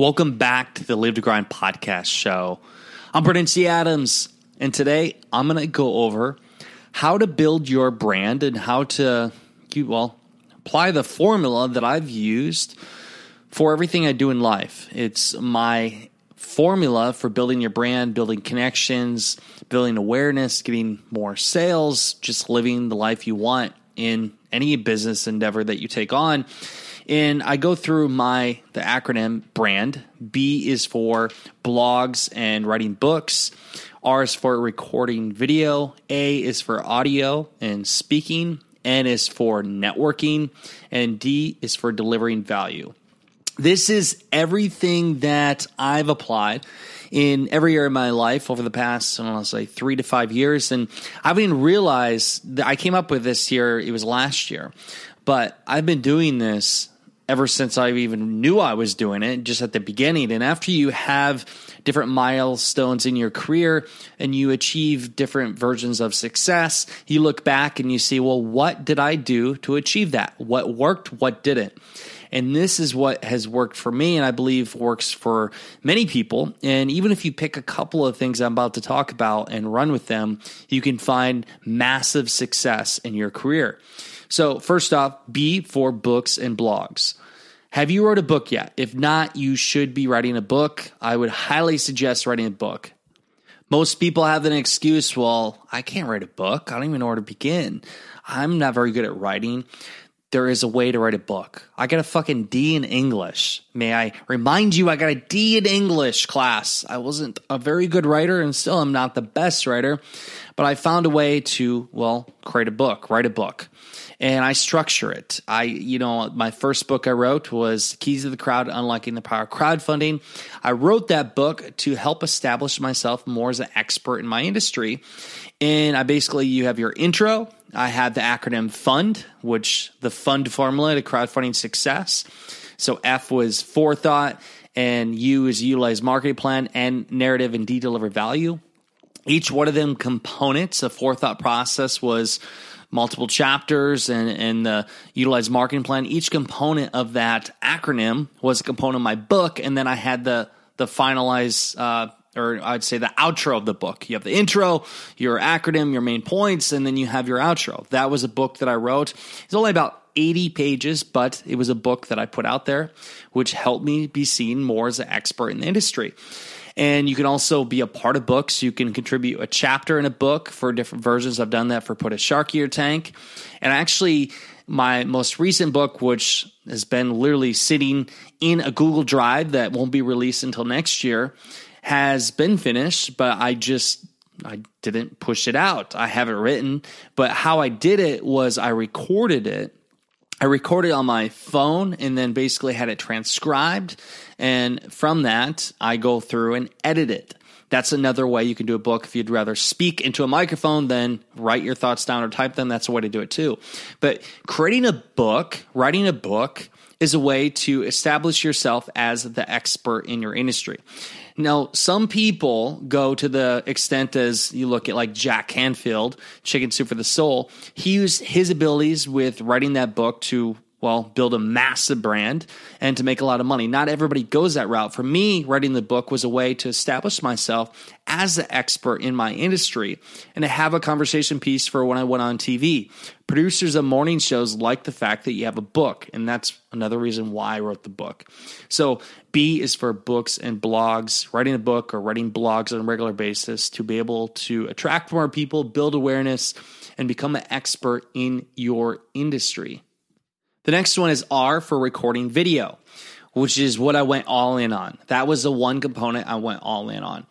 Welcome back to the Live to Grind podcast show. I'm Brandon T. Adams, and today I'm going to go over how to build your brand and how to, well, apply the formula that I've used for everything I do in life. It's my formula for building your brand, building connections, building awareness, getting more sales, just living the life you want in any business endeavor that you take on. And I go through my the acronym brand. B is for blogs and writing books. R is for recording video. A is for audio and speaking. N is for networking. And D is for delivering value. This is everything that I've applied in every area of my life over the past, I don't know, say three to five years. And I haven't even realized that I came up with this here, it was last year. But I've been doing this ever since I even knew I was doing it, just at the beginning. And after you have different milestones in your career and you achieve different versions of success, you look back and you see, well, what did I do to achieve that? What worked? What didn't? And this is what has worked for me, and I believe works for many people. And even if you pick a couple of things I'm about to talk about and run with them, you can find massive success in your career. So, first off, B for books and blogs. Have you wrote a book yet? If not, you should be writing a book. I would highly suggest writing a book. Most people have an excuse, well, I can't write a book. I don't even know where to begin. I'm not very good at writing. There is a way to write a book. I got a fucking D in English. May I remind you, I got a D in English class. I wasn't a very good writer and still I'm not the best writer, but I found a way to, well, create a book, write a book and I structure it. I, you know, my first book I wrote was Keys of the Crowd Unlocking the Power of Crowdfunding. I wrote that book to help establish myself more as an expert in my industry. And I basically, you have your intro. I have the acronym FUND, which the FUND formula to crowdfunding success. So F was forethought, and U is utilize marketing plan and narrative and D deliver value. Each one of them components, a forethought process was multiple chapters and, and the utilized marketing plan. Each component of that acronym was a component of my book, and then I had the the finalized. Uh, or I'd say the outro of the book. You have the intro, your acronym, your main points, and then you have your outro. That was a book that I wrote. It's only about 80 pages, but it was a book that I put out there, which helped me be seen more as an expert in the industry. And you can also be a part of books. You can contribute a chapter in a book for different versions. I've done that for Put a Shark in Your Tank. And actually, my most recent book, which has been literally sitting in a Google Drive that won't be released until next year, has been finished, but I just I didn't push it out. I have it written, but how I did it was I recorded it I recorded on my phone and then basically had it transcribed. And from that, I go through and edit it. That's another way you can do a book. If you'd rather speak into a microphone than write your thoughts down or type them, that's a way to do it too. But creating a book, writing a book, is a way to establish yourself as the expert in your industry. Now, some people go to the extent as you look at like Jack Canfield, Chicken Soup for the Soul. He used his abilities with writing that book to well, build a massive brand and to make a lot of money. Not everybody goes that route. For me, writing the book was a way to establish myself as an expert in my industry and to have a conversation piece for when I went on TV. Producers of morning shows like the fact that you have a book, and that's another reason why I wrote the book. So, B is for books and blogs, writing a book or writing blogs on a regular basis to be able to attract more people, build awareness, and become an expert in your industry. The next one is R for recording video, which is what I went all in on. That was the one component I went all in on.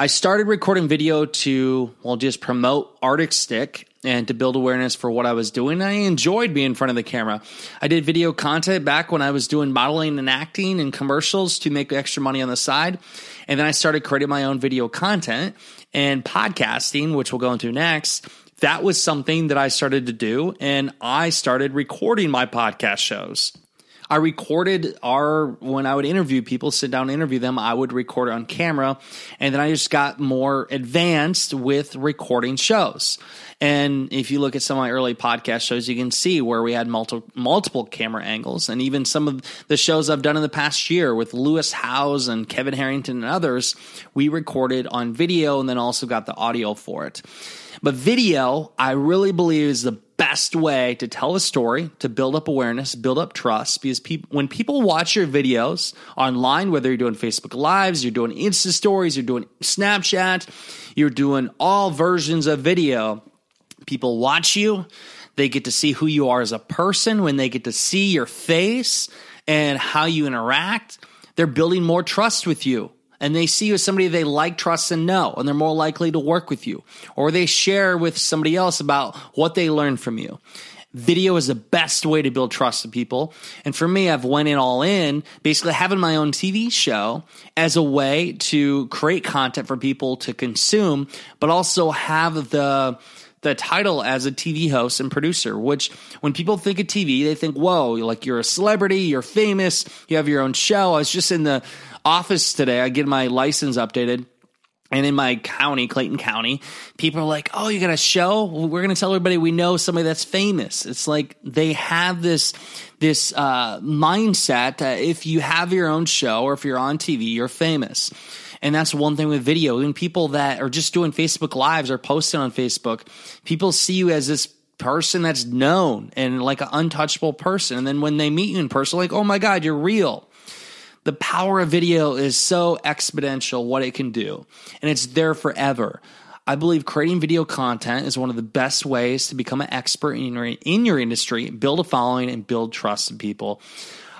I started recording video to, well, just promote Arctic Stick and to build awareness for what I was doing. I enjoyed being in front of the camera. I did video content back when I was doing modeling and acting and commercials to make extra money on the side. And then I started creating my own video content and podcasting, which we'll go into next. That was something that I started to do, and I started recording my podcast shows. I recorded our when I would interview people, sit down and interview them, I would record on camera. And then I just got more advanced with recording shows. And if you look at some of my early podcast shows, you can see where we had multiple multiple camera angles, and even some of the shows I've done in the past year with Lewis Howes and Kevin Harrington and others, we recorded on video and then also got the audio for it. But video, I really believe, is the best way to tell a story, to build up awareness, build up trust. Because when people watch your videos online, whether you're doing Facebook Lives, you're doing Insta Stories, you're doing Snapchat, you're doing all versions of video, people watch you. They get to see who you are as a person. When they get to see your face and how you interact, they're building more trust with you and they see you as somebody they like, trust, and know, and they're more likely to work with you. Or they share with somebody else about what they learned from you. Video is the best way to build trust with people. And for me, I've went in all in, basically having my own TV show as a way to create content for people to consume, but also have the the title as a TV host and producer, which when people think of TV, they think, whoa, like you're a celebrity, you're famous, you have your own show. I was just in the office today. I get my license updated. And in my county, Clayton County, people are like, "Oh, you got a show? We're going to tell everybody we know somebody that's famous." It's like they have this this uh, mindset that if you have your own show or if you're on TV, you're famous. And that's one thing with video. And people that are just doing Facebook Lives or posting on Facebook, people see you as this person that's known and like an untouchable person. And then when they meet you in person, like, oh my God, you're real the power of video is so exponential what it can do, and it's there forever. I believe creating video content is one of the best ways to become an expert in your, in your industry, build a following, and build trust in people.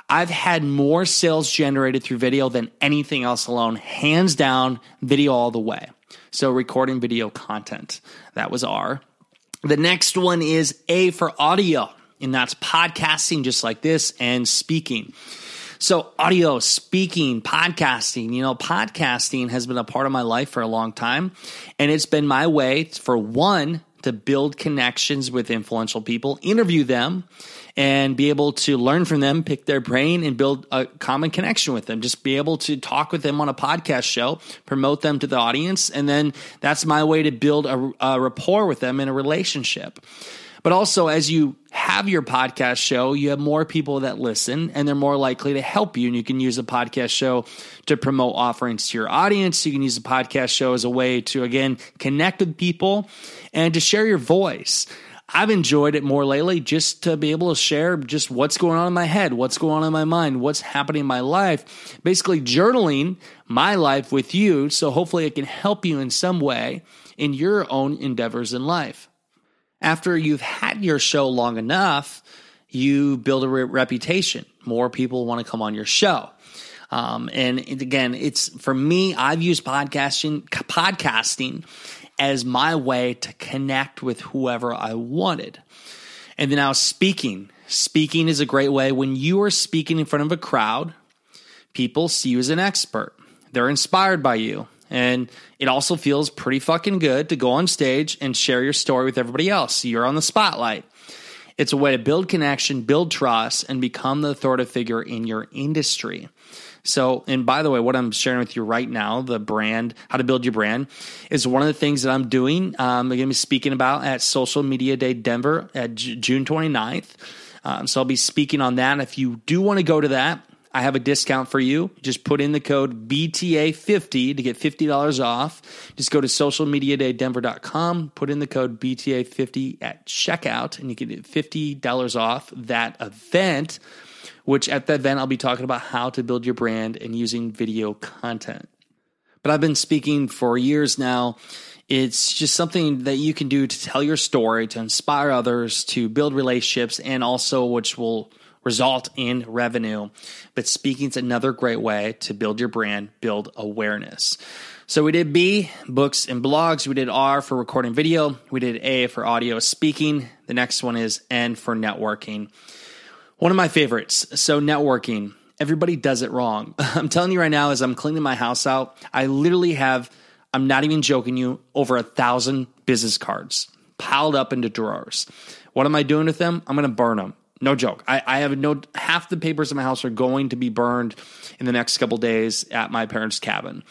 I've had more sales generated through video than anything else alone, hands down, video all the way. So, recording video content. That was R. The next one is A for audio, and that's podcasting just like this and speaking. So, audio, speaking, podcasting, you know, podcasting has been a part of my life for a long time. And it's been my way for one, to build connections with influential people, interview them, and be able to learn from them, pick their brain, and build a common connection with them. Just be able to talk with them on a podcast show, promote them to the audience, and then that's my way to build a, a rapport with them in a relationship. But also, as you have your podcast show, you have more people that listen and they're more likely to help you. And you can use a podcast show to promote offerings to your audience. You can use a podcast show as a way to, again, connect with people and to share your voice. I've enjoyed it more lately just to be able to share just what's going on in my head, what's going on in my mind, what's happening in my life. Basically, journaling my life with you. So hopefully, it can help you in some way in your own endeavors in life after you've had your show long enough, you build a re- reputation. More people want to come on your show. Um, and again, it's for me, I've used podcasting, podcasting as my way to connect with whoever I wanted. And then now speaking. Speaking is a great way when you are speaking in front of a crowd, people see you as an expert. They're inspired by you. And it also feels pretty fucking good to go on stage and share your story with everybody else. You're on the spotlight. It's a way to build connection, build trust, and become the authoritative figure in your industry. So, and by the way, what I'm sharing with you right now, the brand, how to build your brand, is one of the things that I'm doing. Um, I'm going to be speaking about at Social Media Day Denver at J- June 29th. Um, so I'll be speaking on that. If you do want to go to that, I have a discount for you. Just put in the code BTA50 to get $50 off. Just go to socialmediadaydenver.com, put in the code BTA50 at checkout, and you get $50 off that event, which at that event, I'll be talking about how to build your brand and using video content. But I've been speaking for years now. It's just something that you can do to tell your story, to inspire others, to build relationships, and also which will result in revenue. But speaking is another great way to build your brand, build awareness. So we did B, books and blogs. We did R for recording video. We did A for audio speaking. The next one is N for networking. One of my favorites. So networking. Everybody does it wrong. I'm telling you right now, as I'm cleaning my house out, I literally have, I'm not even joking you, over a thousand business cards piled up into drawers. What am I doing with them? I'm going to burn them. No joke. I, I, have no half the papers in my house are going to be burned in the next couple days at my parents' cabin.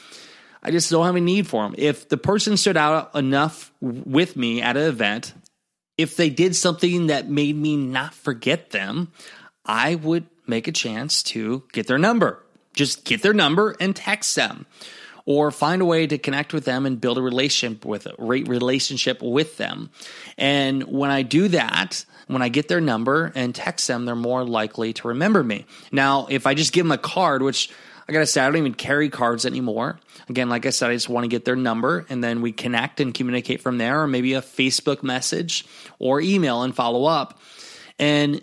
I just don't have a need for them. If the person stood out enough with me at an event, if they did something that made me not forget them, I would make a chance to get their number. Just get their number and text them or find a way to connect with them and build a relationship with a relationship with them. And when I do that, when I get their number and text them, they're more likely to remember me. Now, if I just give them a card, which I gotta say, I don't even carry cards anymore. Again, like I said, I just want to get their number and then we connect and communicate from there, or maybe a Facebook message or email and follow up. And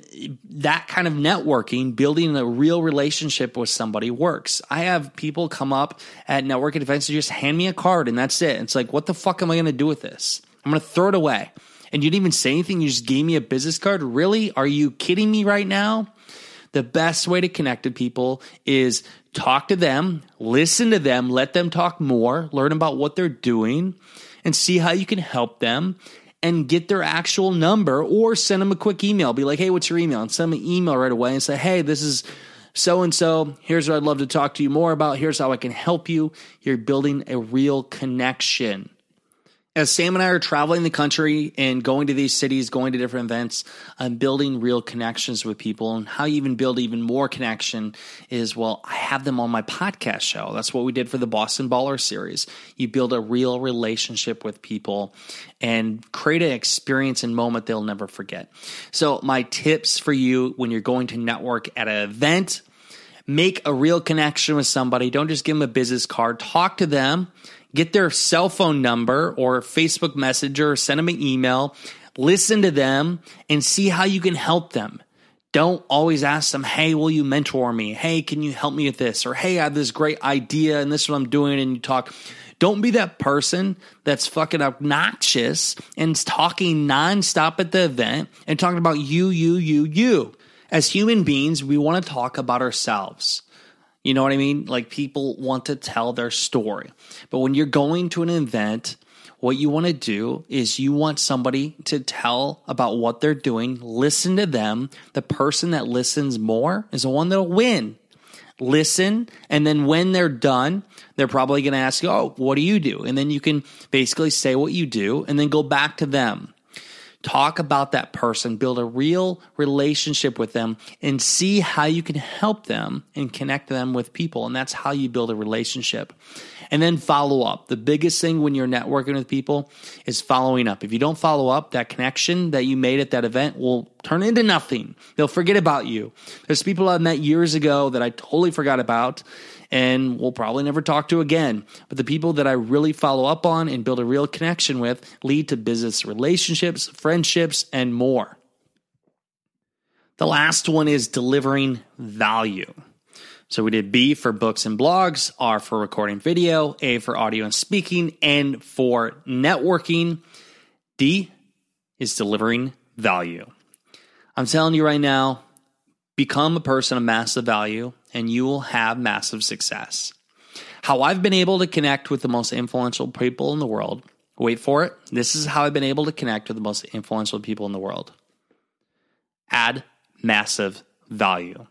that kind of networking, building a real relationship with somebody works. I have people come up at networking events and just hand me a card and that's it. It's like, what the fuck am I to do with this? I'm to throw it away. And you didn't even say anything. You just gave me a business card. Really? Are you kidding me right now? The best way to connect to people is talk to them, listen to them, let them talk more, learn about what they're doing, and see how you can help them and get their actual number or send them a quick email. Be like, hey, what's your email? And send them an email right away and say, hey, this is so and so. Here's what I'd love to talk to you more about. Here's how I can help you. You're building a real connection as Sam and I are traveling the country and going to these cities, going to different events, I'm building real connections with people. And how you even build even more connection is, well, I have them on my podcast show. That's what we did for the Boston Baller series. You build a real relationship with people and create an experience and moment they'll never forget. So my tips for you when you're going to network at an event, make a real connection with somebody. Don't just give them a business card. Talk to them get their cell phone number or Facebook Messenger, or send them an email, listen to them, and see how you can help them. Don't always ask them, hey, will you mentor me? Hey, can you help me with this? Or hey, I have this great idea and this is what I'm doing. And you talk. Don't be that person that's fucking obnoxious and talking nonstop at the event and talking about you, you, you, you. As human beings, we want to talk about ourselves. You know what I mean? Like people want to tell their story. But when you're going to an event, what you want to do is you want somebody to tell about what they're doing, listen to them. The person that listens more is the one that'll win. Listen, and then when they're done, they're probably going to ask you, Oh, what do you do? And then you can basically say what you do and then go back to them. Talk about that person, build a real relationship with them, and see how you can help them and connect them with people. And that's how you build a relationship. And then follow up. The biggest thing when you're networking with people is following up. If you don't follow up, that connection that you made at that event will turn into nothing. They'll forget about you. There's people I've met years ago that I totally forgot about and we'll probably never talk to again. But the people that I really follow up on and build a real connection with lead to business relationships, friendships, and more. The last one is delivering value. So we did B for books and blogs, R for recording video, A for audio and speaking, N for networking. D is delivering value. I'm telling you right now, become a person of massive value and you will have massive success. How I've been able to connect with the most influential people in the world. Wait for it. This is how I've been able to connect with the most influential people in the world. Add massive value.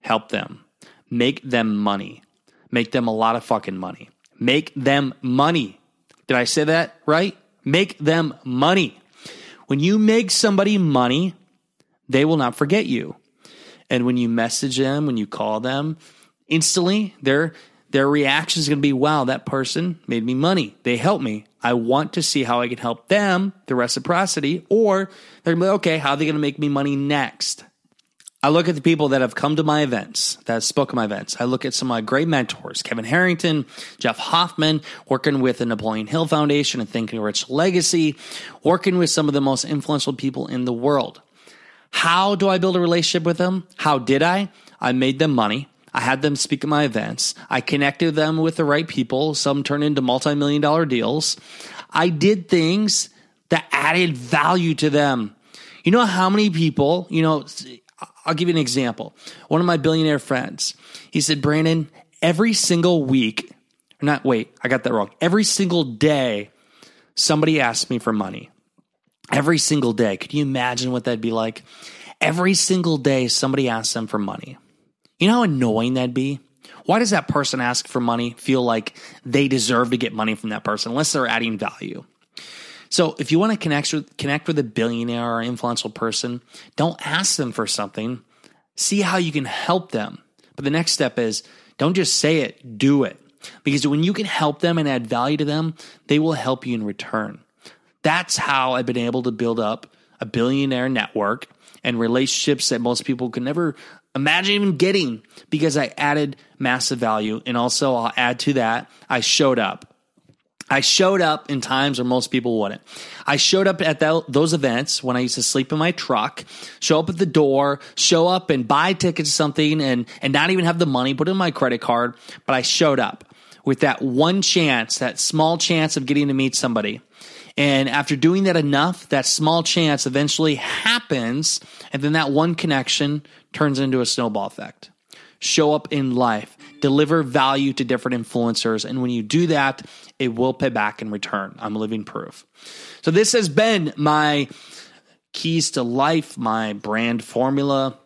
Help them. Make them money. Make them a lot of fucking money. Make them money. Did I say that right? Make them money. When you make somebody money, they will not forget you. And when you message them, when you call them, instantly their their reaction is going to be, wow, that person made me money. They helped me. I want to see how I can help them, the reciprocity, or they're going to be, okay, how are they going to make me money next? I look at the people that have come to my events, that spoke at my events. I look at some of my great mentors, Kevin Harrington, Jeff Hoffman, working with the Napoleon Hill Foundation and Thinking Rich Legacy, working with some of the most influential people in the world. How do I build a relationship with them? How did I? I made them money. I had them speak at my events. I connected them with the right people. Some turned into multi million dollar deals. I did things that added value to them. You know how many people, you know, I'll give you an example. One of my billionaire friends, he said, Brandon, every single week, not wait, I got that wrong. Every single day, somebody asks me for money. Every single day. Could you imagine what that'd be like? Every single day, somebody asks them for money. You know how annoying that'd be? Why does that person ask for money feel like they deserve to get money from that person unless they're adding value? So if you want to connect with, connect with a billionaire or influential person, don't ask them for something. See how you can help them. But the next step is don't just say it, do it. Because when you can help them and add value to them, they will help you in return. That's how I've been able to build up a billionaire network and relationships that most people could never imagine even getting because I added massive value. And also, I'll add to that, I showed up. I showed up in times where most people wouldn't. I showed up at that, those events when I used to sleep in my truck, show up at the door, show up and buy tickets to something and, and not even have the money, put in my credit card, but I showed up with that one chance, that small chance of getting to meet somebody. And after doing that enough, that small chance eventually happens, and then that one connection turns into a snowball effect. Show up in life, deliver value to different influencers, and when you do that, it will pay back in return. I'm living proof. So, this has been my keys to life, my brand formula,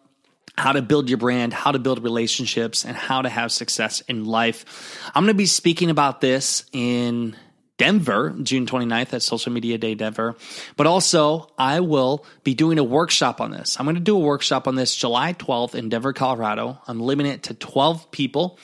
how to build your brand, how to build relationships, and how to have success in life. I'm going to be speaking about this in Denver, June 29th at Social Media Day Denver. But also, I will be doing a workshop on this. I'm going to do a workshop on this July 12th in Denver, Colorado. I'm limiting it to 12 people.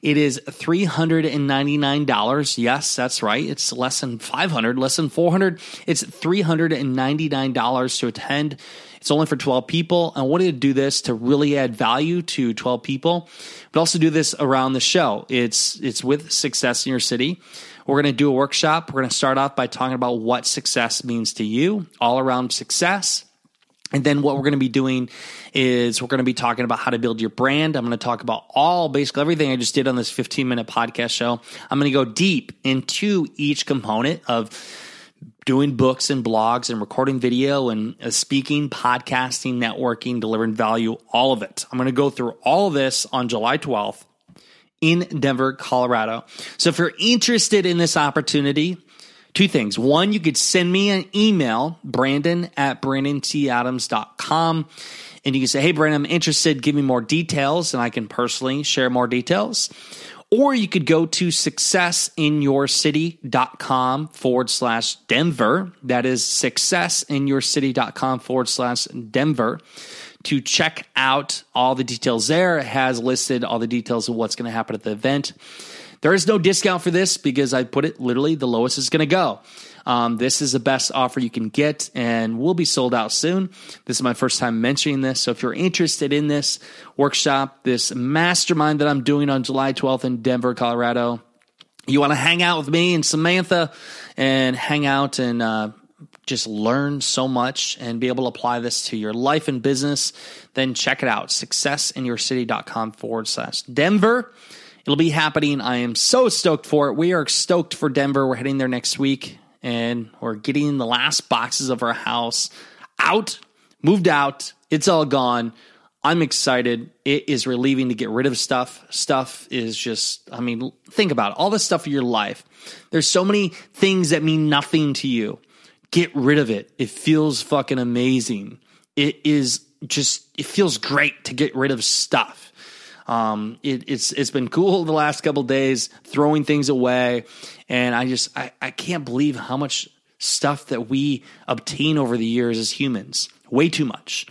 It is $399. Yes, that's right. It's less than 500, less than 400. It's $399 to attend. It's only for 12 people. I wanted to do this to really add value to 12 people, but also do this around the show. It's it's with Success in Your City. We're going to do a workshop. We're going to start off by talking about what success means to you, all around success. And then what we're going to be doing is we're going to be talking about how to build your brand. I'm going to talk about all basically everything I just did on this 15 minute podcast show. I'm going to go deep into each component of doing books and blogs and recording video and uh, speaking, podcasting, networking, delivering value, all of it. I'm going to go through all of this on July 12th in Denver, Colorado. So if you're interested in this opportunity, two things. One, you could send me an email, brandon at brandonTadams.com. And you can say, hey, Brandon, I'm interested. Give me more details, and I can personally share more details. Or you could go to successinyourcity.com forward slash Denver. That is successinyourcity.com forward slash Denver to check out all the details there. It has listed all the details of what's going to happen at the event. There is no discount for this because I put it literally the lowest is going to go. Um, this is the best offer you can get and will be sold out soon. This is my first time mentioning this. So if you're interested in this workshop, this mastermind that I'm doing on July 12th in Denver, Colorado, you want to hang out with me and Samantha and hang out and uh, just learn so much and be able to apply this to your life and business, then check it out successinyourcity.com forward slash Denver. It'll be happening. I am so stoked for it. We are stoked for Denver. We're heading there next week and we're getting the last boxes of our house out, moved out. It's all gone. I'm excited. It is relieving to get rid of stuff. Stuff is just, I mean, think about it. all the stuff of your life. There's so many things that mean nothing to you get rid of it. It feels fucking amazing. It is just it feels great to get rid of stuff. Um, it, it's it's been cool the last couple days throwing things away, and I just I, I can't believe how much stuff that we obtain over the years as humans. Way too much.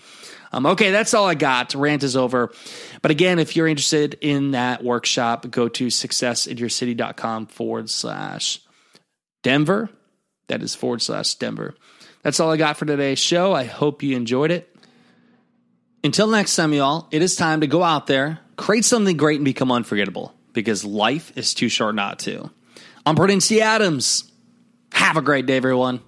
Um, okay, that's all I got. Rant is over. But again, if you're interested in that workshop, go to successinyourcity.com forward slash Denver that is forward slash Denver. That's all I got for today's show. I hope you enjoyed it. Until next time, y'all, it is time to go out there, create something great, and become unforgettable because life is too short not to. I'm T. Adams. Have a great day, everyone.